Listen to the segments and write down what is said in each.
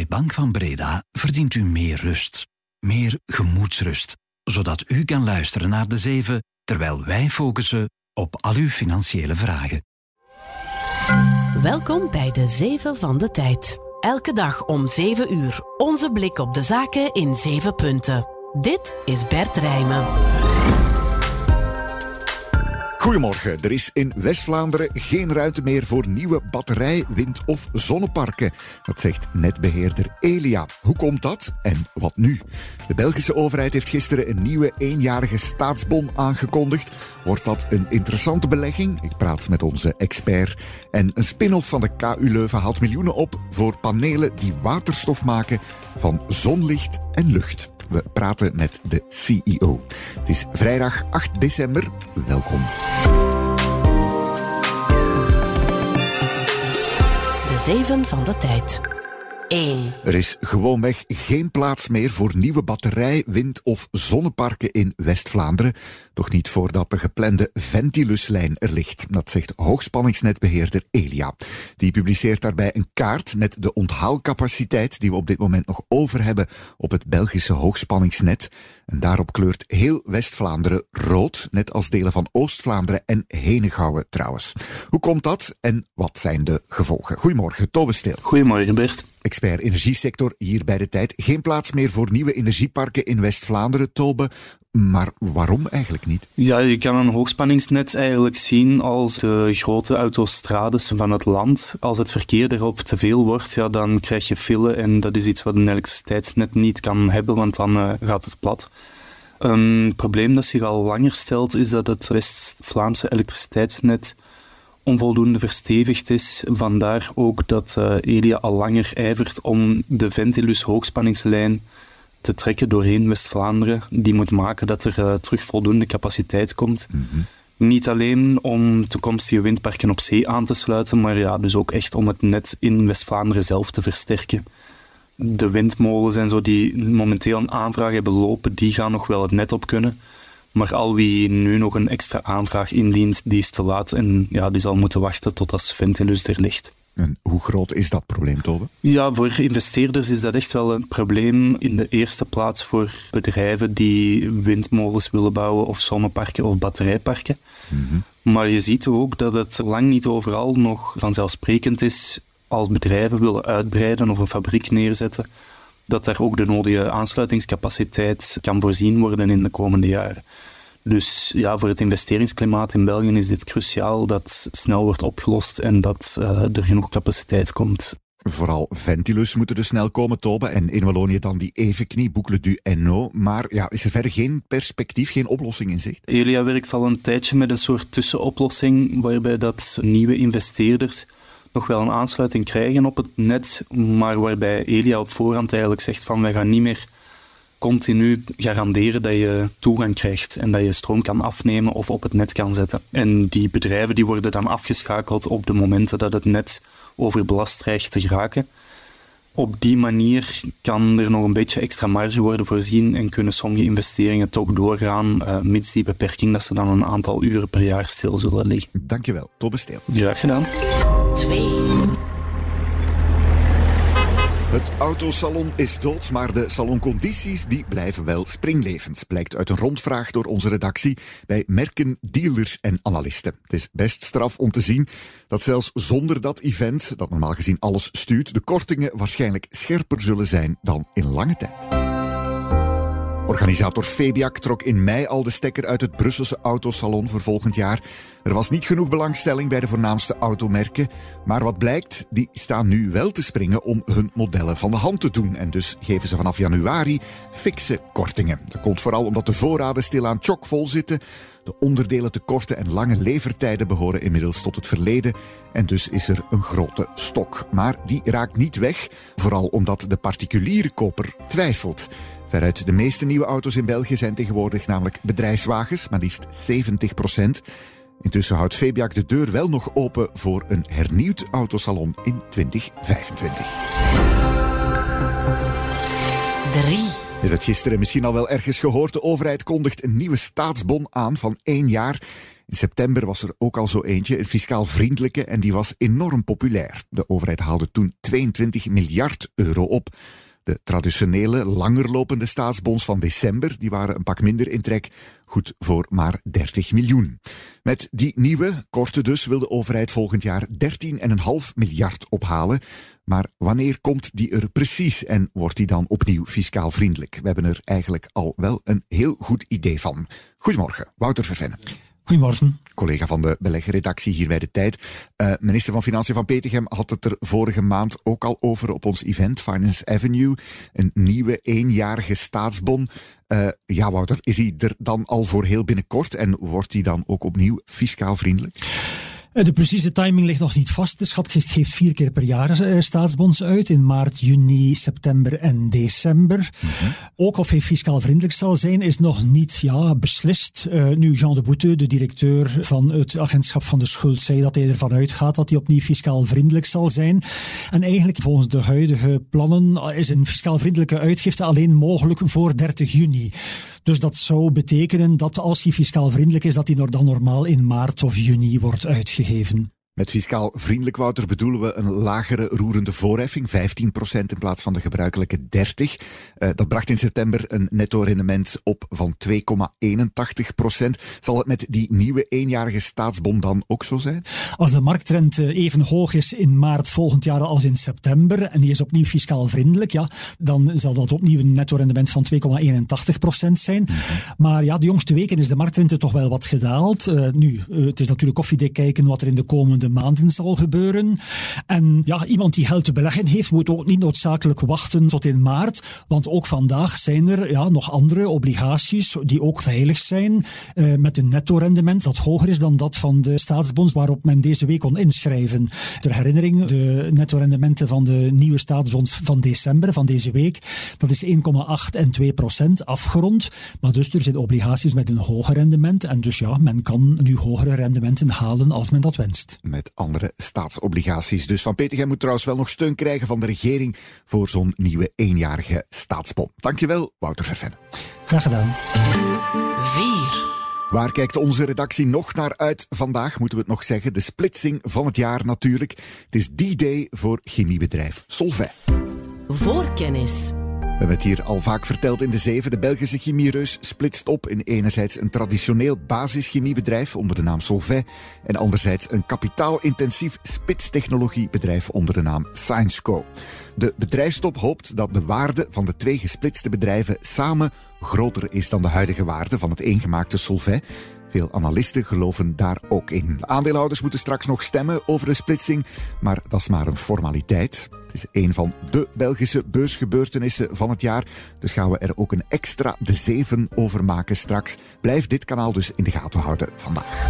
Bij Bank van Breda verdient u meer rust. Meer gemoedsrust. Zodat u kan luisteren naar de zeven, terwijl wij focussen op al uw financiële vragen. Welkom bij de Zeven van de Tijd. Elke dag om 7 uur. Onze blik op de zaken in 7 punten. Dit is Bert Rijmen. Goedemorgen. Er is in West-Vlaanderen geen ruimte meer voor nieuwe batterij-, wind- of zonneparken. Dat zegt netbeheerder Elia. Hoe komt dat en wat nu? De Belgische overheid heeft gisteren een nieuwe eenjarige staatsbon aangekondigd. Wordt dat een interessante belegging? Ik praat met onze expert. En een spin-off van de KU Leuven haalt miljoenen op voor panelen die waterstof maken van zonlicht en lucht. We praten met de CEO. Het is vrijdag 8 december. Welkom. De Zeven van de Tijd. 1. Er is gewoonweg geen plaats meer voor nieuwe batterij-, wind- of zonneparken in West-Vlaanderen. Toch niet voordat de geplande Ventiluslijn er ligt. Dat zegt hoogspanningsnetbeheerder Elia. Die publiceert daarbij een kaart met de onthaalcapaciteit die we op dit moment nog over hebben op het Belgische hoogspanningsnet. En daarop kleurt heel West-Vlaanderen rood, net als delen van Oost-Vlaanderen en Henegouwen trouwens. Hoe komt dat en wat zijn de gevolgen? Goedemorgen, Steel. Goedemorgen Bert. Expert energiesector hier bij de tijd. Geen plaats meer voor nieuwe energieparken in West-Vlaanderen, Tobe. Maar waarom eigenlijk niet? Ja, je kan een hoogspanningsnet eigenlijk zien als de grote autostrades van het land. Als het verkeer erop te veel wordt, ja, dan krijg je file en dat is iets wat een elektriciteitsnet niet kan hebben, want dan uh, gaat het plat. Een probleem dat zich al langer stelt is dat het West-Vlaamse elektriciteitsnet onvoldoende verstevigd is. Vandaar ook dat uh, Elia al langer ijvert om de Ventilus hoogspanningslijn te trekken doorheen West-Vlaanderen. Die moet maken dat er uh, terug voldoende capaciteit komt. Mhm. Niet alleen om toekomstige windparken op zee aan te sluiten, maar ja, dus ook echt om het net in West-Vlaanderen zelf te versterken. De windmolens en zo die momenteel een aanvraag hebben lopen, die gaan nog wel het net op kunnen. Maar al wie nu nog een extra aanvraag indient, die is te laat en ja, die zal moeten wachten tot als Ventilus er ligt. En hoe groot is dat probleem, Tobe? Ja, voor investeerders is dat echt wel een probleem. In de eerste plaats voor bedrijven die windmolens willen bouwen, of zonneparken of batterijparken. Maar je ziet ook dat het lang niet overal nog vanzelfsprekend is als bedrijven willen uitbreiden of een fabriek neerzetten, dat daar ook de nodige aansluitingscapaciteit kan voorzien worden in de komende jaren. Dus ja, voor het investeringsklimaat in België is dit cruciaal dat snel wordt opgelost en dat uh, er genoeg capaciteit komt. Vooral Ventilus moeten er snel komen, Tobe. En in Wallonië dan die evenknie, Boucle du NO. Maar ja, is er verder geen perspectief, geen oplossing in zicht? Elia werkt al een tijdje met een soort tussenoplossing, waarbij dat nieuwe investeerders nog wel een aansluiting krijgen op het net, maar waarbij Elia op voorhand eigenlijk zegt van wij gaan niet meer continu garanderen dat je toegang krijgt en dat je stroom kan afnemen of op het net kan zetten. En die bedrijven die worden dan afgeschakeld op de momenten dat het net overbelast dreigt te geraken. Op die manier kan er nog een beetje extra marge worden voorzien en kunnen sommige investeringen toch doorgaan, uh, mits die beperking dat ze dan een aantal uren per jaar stil zullen liggen. Dankjewel, Tobbe Steel. Graag gedaan. 2. Het autosalon is dood, maar de saloncondities die blijven wel springlevend. Blijkt uit een rondvraag door onze redactie bij merken, dealers en analisten. Het is best straf om te zien dat zelfs zonder dat event, dat normaal gezien alles stuurt, de kortingen waarschijnlijk scherper zullen zijn dan in lange tijd. Organisator Febiak trok in mei al de stekker uit het Brusselse autosalon voor volgend jaar. Er was niet genoeg belangstelling bij de voornaamste automerken. Maar wat blijkt, die staan nu wel te springen om hun modellen van de hand te doen. En dus geven ze vanaf januari fikse kortingen. Dat komt vooral omdat de voorraden stilaan chockvol zitten. De onderdelen tekorten en lange levertijden behoren inmiddels tot het verleden. En dus is er een grote stok. Maar die raakt niet weg, vooral omdat de particuliere koper twijfelt. Veruit de meeste nieuwe auto's in België zijn tegenwoordig namelijk bedrijfswagens, maar liefst 70 procent. Intussen houdt Febiak de deur wel nog open voor een hernieuwd autosalon in 2025. 3. Je hebt gisteren misschien al wel ergens gehoord. De overheid kondigt een nieuwe staatsbon aan van één jaar. In september was er ook al zo eentje, een fiscaal vriendelijke, en die was enorm populair. De overheid haalde toen 22 miljard euro op. De traditionele, langerlopende staatsbonds van december die waren een pak minder in trek, goed voor maar 30 miljoen. Met die nieuwe, korte dus, wil de overheid volgend jaar 13,5 miljard ophalen. Maar wanneer komt die er precies en wordt die dan opnieuw fiscaal vriendelijk? We hebben er eigenlijk al wel een heel goed idee van. Goedemorgen, Wouter Vervenne. Goedemorgen. Collega van de beleggerredactie hier bij de Tijd. Uh, minister van Financiën van Petegem had het er vorige maand ook al over op ons event Finance Avenue. Een nieuwe eenjarige staatsbon. Uh, ja, Wouter, is hij er dan al voor heel binnenkort en wordt hij dan ook opnieuw fiscaal vriendelijk? Eh, de precieze timing ligt nog niet vast. De schatkist geeft vier keer per jaar uh, staatsbonds uit. In maart, juni, september en december. Mhm. Ook of hij fiscaal vriendelijk zal zijn, is nog niet ja, beslist. Uh, nu, Jean de Boete, de directeur van het agentschap van de schuld, zei dat hij ervan uitgaat dat hij opnieuw fiscaal vriendelijk zal zijn. En eigenlijk, volgens de huidige plannen, is een fiscaal vriendelijke uitgifte alleen mogelijk voor 30 juni. Dus dat zou betekenen dat als hij fiscaal vriendelijk is, dat hij dan normaal in maart of juni wordt uitgegeven gegeven. Met fiscaal vriendelijk, Wouter, bedoelen we een lagere roerende voorheffing, 15% in plaats van de gebruikelijke 30%. Uh, eh, dat bracht in september een netto-rendement op van 2,81%. Zal het met die nieuwe eenjarige staatsbond dan ook zo zijn? Als de marktrente even hoog is in maart volgend jaar als in september, en die is opnieuw fiscaal vriendelijk, ja, dan zal dat opnieuw een netto-rendement van 2,81% zijn. Mhm. Maar ja, de jongste weken is de marktrente toch wel wat gedaald. Uh, nu, uh, het is natuurlijk koffiedik kijken wat er in de komende maanden zal gebeuren. En ja, iemand die geld te beleggen heeft, moet ook niet noodzakelijk wachten tot in maart. Want ook vandaag zijn er ja, nog andere obligaties die ook veilig zijn. Uh, met een netto-rendement dat hoger is dan dat van de staatsbonds waarop men deze week kon inschrijven. Ter herinnering, de netto-rendementen van de nieuwe staatsbonds van december, van deze week, dat is 1,8 en 2 procent afgerond. Maar dus er zijn obligaties met een hoger rendement. En dus ja, men kan nu hogere rendementen halen als men dat wenst met andere staatsobligaties. Dus Van Petegem moet trouwens wel nog steun krijgen van de regering voor zo'n nieuwe eenjarige staatsbon. Dankjewel, Wouter Verven. Graag gedaan. 4. Waar kijkt onze redactie nog naar uit vandaag, moeten we het nog zeggen? De splitsing van het jaar natuurlijk. Het is die day voor chemiebedrijf Solvay. Voorkennis. We hebben het hier al vaak verteld in de zeven. De Belgische chemiereus splitst op in enerzijds een traditioneel basischemiebedrijf onder de naam Solvay en anderzijds een kapitaalintensief spitstechnologiebedrijf onder de naam ScienceCo. De bedrijfstop hoopt dat de waarde van de twee gesplitste bedrijven samen groter is dan de huidige waarde van het eengemaakte Solvay. Veel analisten geloven daar ook in. De aandeelhouders moeten straks nog stemmen over de splitsing, maar dat is maar een formaliteit. Het is een van de Belgische beursgebeurtenissen van het jaar, dus gaan we er ook een extra de zeven over maken straks. Blijf dit kanaal dus in de gaten houden vandaag.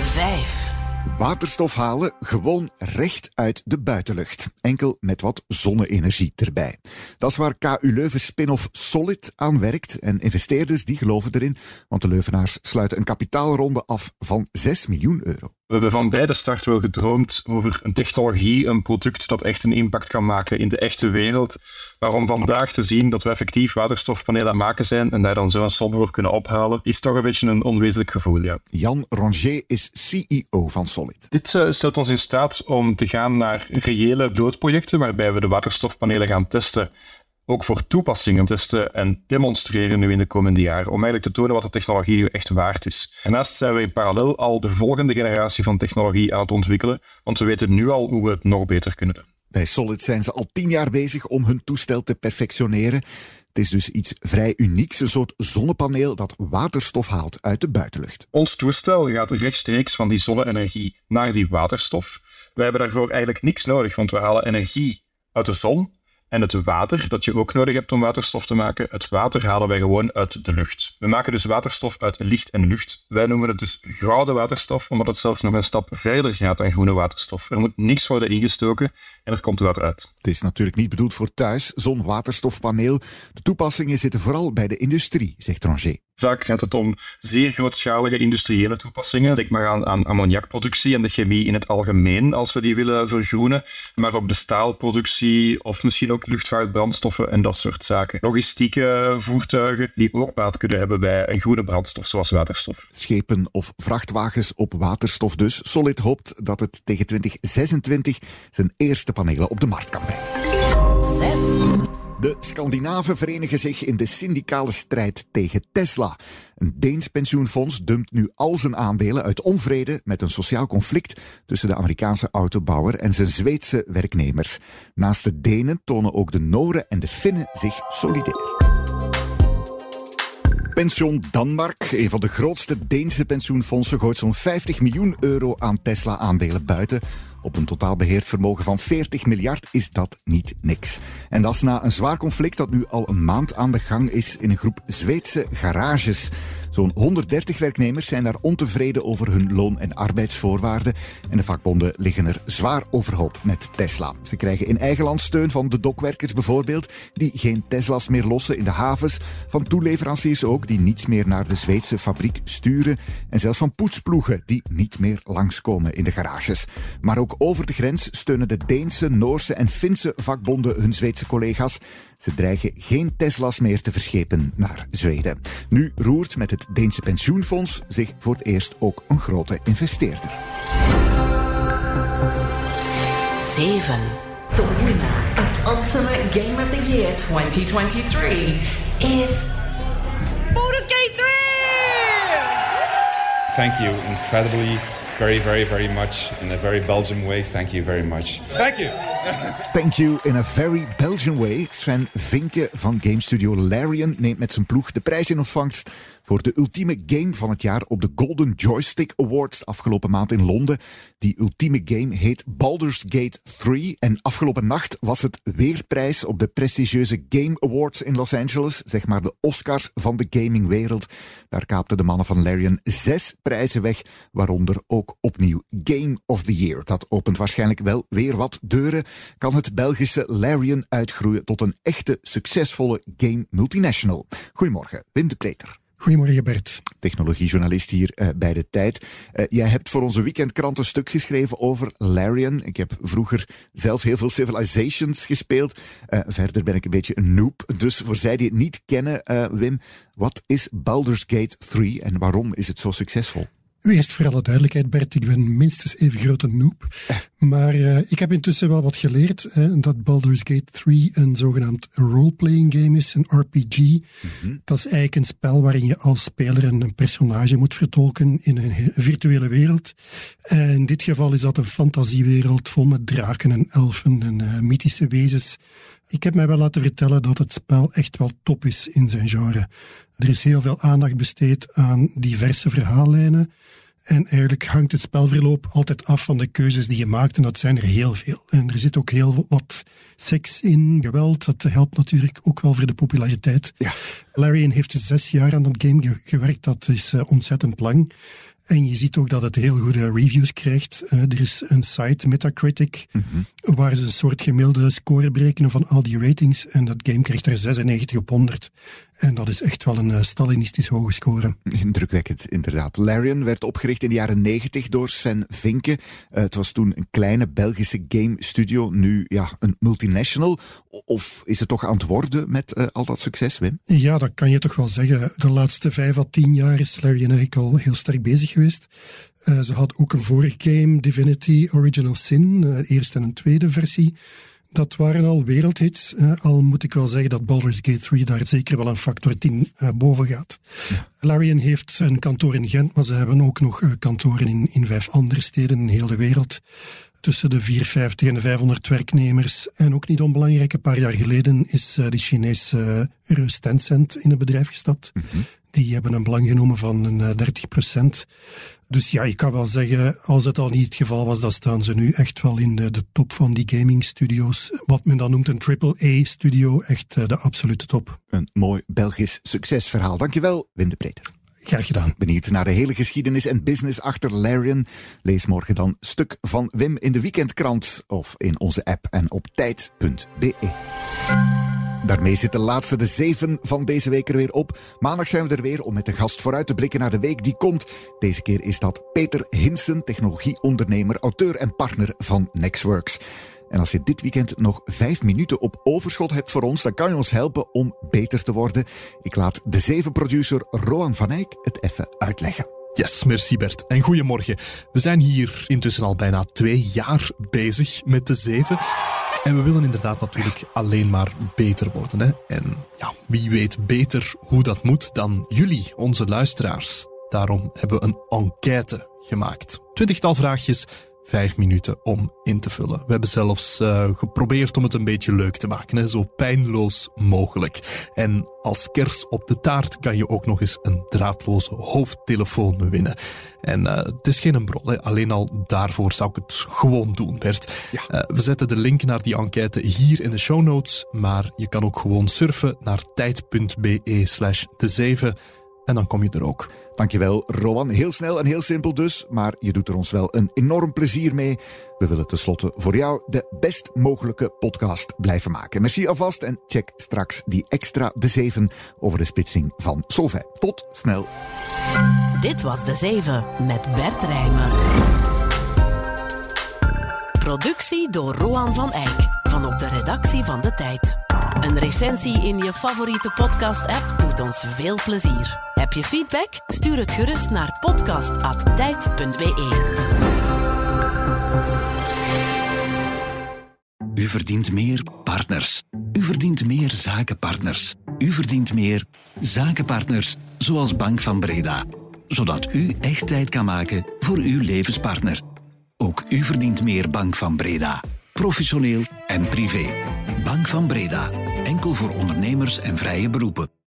5. Waterstof halen gewoon recht uit de buitenlucht. Enkel met wat zonne-energie erbij. Dat is waar KU Leuven spin-off Solid aan werkt. En investeerders die geloven erin, want de Leuvenaars sluiten een kapitaalronde af van 6 miljoen euro. We hebben van bij de start wel gedroomd over een technologie, een product dat echt een impact kan maken in de echte wereld. Maar om vandaag te zien dat we effectief waterstofpanelen aan maken zijn en daar dan zo'n som voor kunnen ophalen, is toch een beetje een onwezenlijk gevoel, ja. Jan Rongier is CEO van Solid. Dit uh, stelt ons in staat om te gaan naar reële blootprojecten waarbij we de waterstofpanelen gaan testen ook voor toepassingen testen en demonstreren nu in de komende jaren, om eigenlijk te tonen wat de technologie nu echt waard is. Daarnaast zijn we in parallel al de volgende generatie van technologie aan het ontwikkelen, want we weten nu al hoe we het nog beter kunnen doen. Bij Solid zijn ze al tien jaar bezig om hun toestel te perfectioneren. Het is dus iets vrij unieks, een soort zonnepaneel dat waterstof haalt uit de buitenlucht. Ons toestel gaat rechtstreeks van die zonne-energie naar die waterstof. Wij hebben daarvoor eigenlijk niks nodig, want we halen energie uit de zon en het water, dat je ook nodig hebt om waterstof te maken, het water halen wij gewoon uit de lucht. We maken dus waterstof uit licht en lucht. Wij noemen het dus gouden waterstof, omdat het zelfs nog een stap verder gaat dan groene waterstof. Er moet niks worden ingestoken en er komt water uit. Het is natuurlijk niet bedoeld voor thuis, zo'n waterstofpaneel. De toepassingen zitten vooral bij de industrie, zegt Ranger. Vaak gaat het om zeer grootschalige industriële toepassingen. Denk maar aan, aan ammoniakproductie en de chemie in het algemeen, als we die willen vergroenen. Maar ook de staalproductie of misschien ook luchtvaartbrandstoffen en dat soort zaken. Logistieke voertuigen die ook baat kunnen hebben bij een groene brandstof zoals waterstof. Schepen of vrachtwagens op waterstof dus. Solid hoopt dat het tegen 2026 zijn eerste panelen op de markt kan brengen. 6. De Scandinaven verenigen zich in de syndicale strijd tegen Tesla. Een Deens pensioenfonds dumpt nu al zijn aandelen uit onvrede met een sociaal conflict tussen de Amerikaanse autobouwer en zijn Zweedse werknemers. Naast de Denen tonen ook de Noren en de Finnen zich solidair. Pension Danmark, een van de grootste Deense pensioenfondsen, gooit zo'n 50 miljoen euro aan Tesla-aandelen buiten. Op een totaal beheerd vermogen van 40 miljard is dat niet niks. En dat is na een zwaar conflict dat nu al een maand aan de gang is in een groep Zweedse garages. Zo'n 130 werknemers zijn daar ontevreden over hun loon- en arbeidsvoorwaarden. En de vakbonden liggen er zwaar overhoop met Tesla. Ze krijgen in eigen land steun van de dokwerkers bijvoorbeeld, die geen Tesla's meer lossen in de havens. Van toeleveranciers ook, die niets meer naar de Zweedse fabriek sturen. En zelfs van poetsploegen, die niet meer langskomen in de garages. Maar ook over de grens steunen de Deense, Noorse en Finse vakbonden hun Zweedse collega's. Ze dreigen geen Tesla's meer te verschepen naar Zweden. Nu roert met het Deense pensioenfonds zich voor het eerst ook een grote investeerder. 7. The winner of Ultimate Game of the Year 2023 is Baldur's Gate 3! Thank you incredibly, very, very, very much in a very Belgian way. Thank you very much. Thank you. Thank you in a very Belgian way. Sven Vinke van game studio Larian neemt met zijn ploeg de prijs in ontvangst voor de ultieme game van het jaar op de Golden Joystick Awards afgelopen maand in Londen. Die ultieme game heet Baldur's Gate 3 en afgelopen nacht was het weerprijs op de prestigieuze Game Awards in Los Angeles, zeg maar de Oscars van de gamingwereld. Daar kaapten de mannen van Larian zes prijzen weg, waaronder ook opnieuw Game of the Year. Dat opent waarschijnlijk wel weer wat deuren. Kan het Belgische Larian uitgroeien tot een echte succesvolle game multinational? Goedemorgen, Wim de Preter. Goedemorgen Bert. Technologiejournalist hier uh, bij de tijd. Uh, jij hebt voor onze weekendkrant een stuk geschreven over Larian. Ik heb vroeger zelf heel veel Civilizations gespeeld. Uh, verder ben ik een beetje een noob. Dus voor zij die het niet kennen, Wim, wat is Baldur's Gate 3 en waarom is het zo succesvol? Eerst voor alle duidelijkheid, Bert, ik ben minstens even groot een noob. Maar uh, ik heb intussen wel wat geleerd. Hè, dat Baldur's Gate 3 een zogenaamd role-playing game is, een RPG. Mm -hmm. Dat is eigenlijk een spel waarin je als speler een personage moet vertolken in een virtuele wereld. En in dit geval is dat een fantasiewereld vol met draken en elfen en uh, mythische wezens. Ik heb mij wel laten vertellen dat het spel echt wel top is in zijn genre. Er is heel veel aandacht besteed aan diverse verhaallijnen. En eigenlijk hangt het spelverloop altijd af van de keuzes die je maakt. En dat zijn er heel veel. En er zit ook heel wat seks in, geweld. Dat helpt natuurlijk ook wel voor de populariteit. Ja. Larian heeft zes jaar aan dat game gewerkt. Dat is uh, ontzettend lang. En je ziet ook dat het heel goede reviews krijgt. Uh, er is een site, Metacritic, mm -hmm. waar ze een soort gemiddelde score berekenen van al die ratings. En dat game krijgt er 96 op 100. En dat is echt wel een uh, Stalinistisch hoge score. Indrukwekkend, inderdaad. Larian werd opgericht in de jaren 90 door Sven Vinke. Uh, het was toen een kleine Belgische game studio, nu ja, een multinational. Of is het toch aan het worden met al dat succes, Wim? Ja, dat kan je toch wel zeggen. De laatste vijf à tien jaar is Larian eigenlijk al heel sterk bezig geweest. Uh, ze had ook een vorige game, Divinity Original Sin, uh, eerste en een tweede versie. Dat waren al wereldhits. Uh, al moet ik wel zeggen dat Baldur's Gate 3 daar zeker wel een factor 10 uh, boven gaat. Ja. Larian heeft een kantoor in Gent, maar ze hebben ook nog kantoren in, in vijf andere steden in heel de wereld. Tussen de 450 en de 500 werknemers. En ook niet onbelangrijk, een paar jaar geleden is de Chinese Reus Tencent in het bedrijf gestapt. Mm -hmm. Die hebben een belang genomen van een 30 procent. Dus ja, ik kan wel zeggen, als het al niet het geval was, dan staan ze nu echt wel in de, de top van die gaming studio's. Wat men dan noemt een triple-A-studio, echt uh, de absolute top. Een mooi Belgisch succesverhaal. Dankjewel, Wim de Preter. Graag gedaan. Benieuwd naar de hele geschiedenis en business achter Larian? Lees morgen dan stuk van Wim in de weekendkrant of in onze app en op tijd.be. Daarmee zit de laatste, de zeven van deze week er weer op. Maandag zijn we er weer om met de gast vooruit te blikken naar de week die komt. Deze keer is dat Peter Hinsen, technologieondernemer, auteur en partner van Nextworks. En als je dit weekend nog vijf minuten op overschot hebt voor ons, dan kan je ons helpen om beter te worden. Ik laat de zeven producer Roan van Eyck het even uitleggen. Yes, merci Bert. En goedemorgen. We zijn hier intussen al bijna twee jaar bezig met de zeven. En we willen inderdaad natuurlijk alleen maar beter worden. Hè? En ja, wie weet beter hoe dat moet dan jullie, onze luisteraars. Daarom hebben we een enquête gemaakt. Twintigtal vraagjes vijf minuten om in te vullen. We hebben zelfs uh, geprobeerd om het een beetje leuk te maken, hè? zo pijnloos mogelijk. En als kers op de taart kan je ook nog eens een draadloze hoofdtelefoon winnen. En uh, het is geen brol, hè? alleen al daarvoor zou ik het gewoon doen, Bert. Ja. Uh, we zetten de link naar die enquête hier in de show notes, maar je kan ook gewoon surfen naar tijd.be slash de 7 en dan kom je er ook. Dankjewel, Rowan. Heel snel en heel simpel dus, maar je doet er ons wel een enorm plezier mee. We willen tenslotte voor jou de best mogelijke podcast blijven maken. Merci alvast en check straks die extra de 7 over de spitsing van Solvay. Tot snel. Dit was de 7 met Bert Rijmen. Productie door Roan van Eyck van op de redactie van De Tijd. Een recensie in je favoriete podcast-app doet ons veel plezier. Heb je feedback? Stuur het gerust naar podcast.tijd.be. U verdient meer partners. U verdient meer zakenpartners. U verdient meer zakenpartners, zoals Bank van Breda. Zodat u echt tijd kan maken voor uw levenspartner. Ook u verdient meer Bank van Breda. Professioneel en privé. Bank van Breda. Enkel voor ondernemers en vrije beroepen.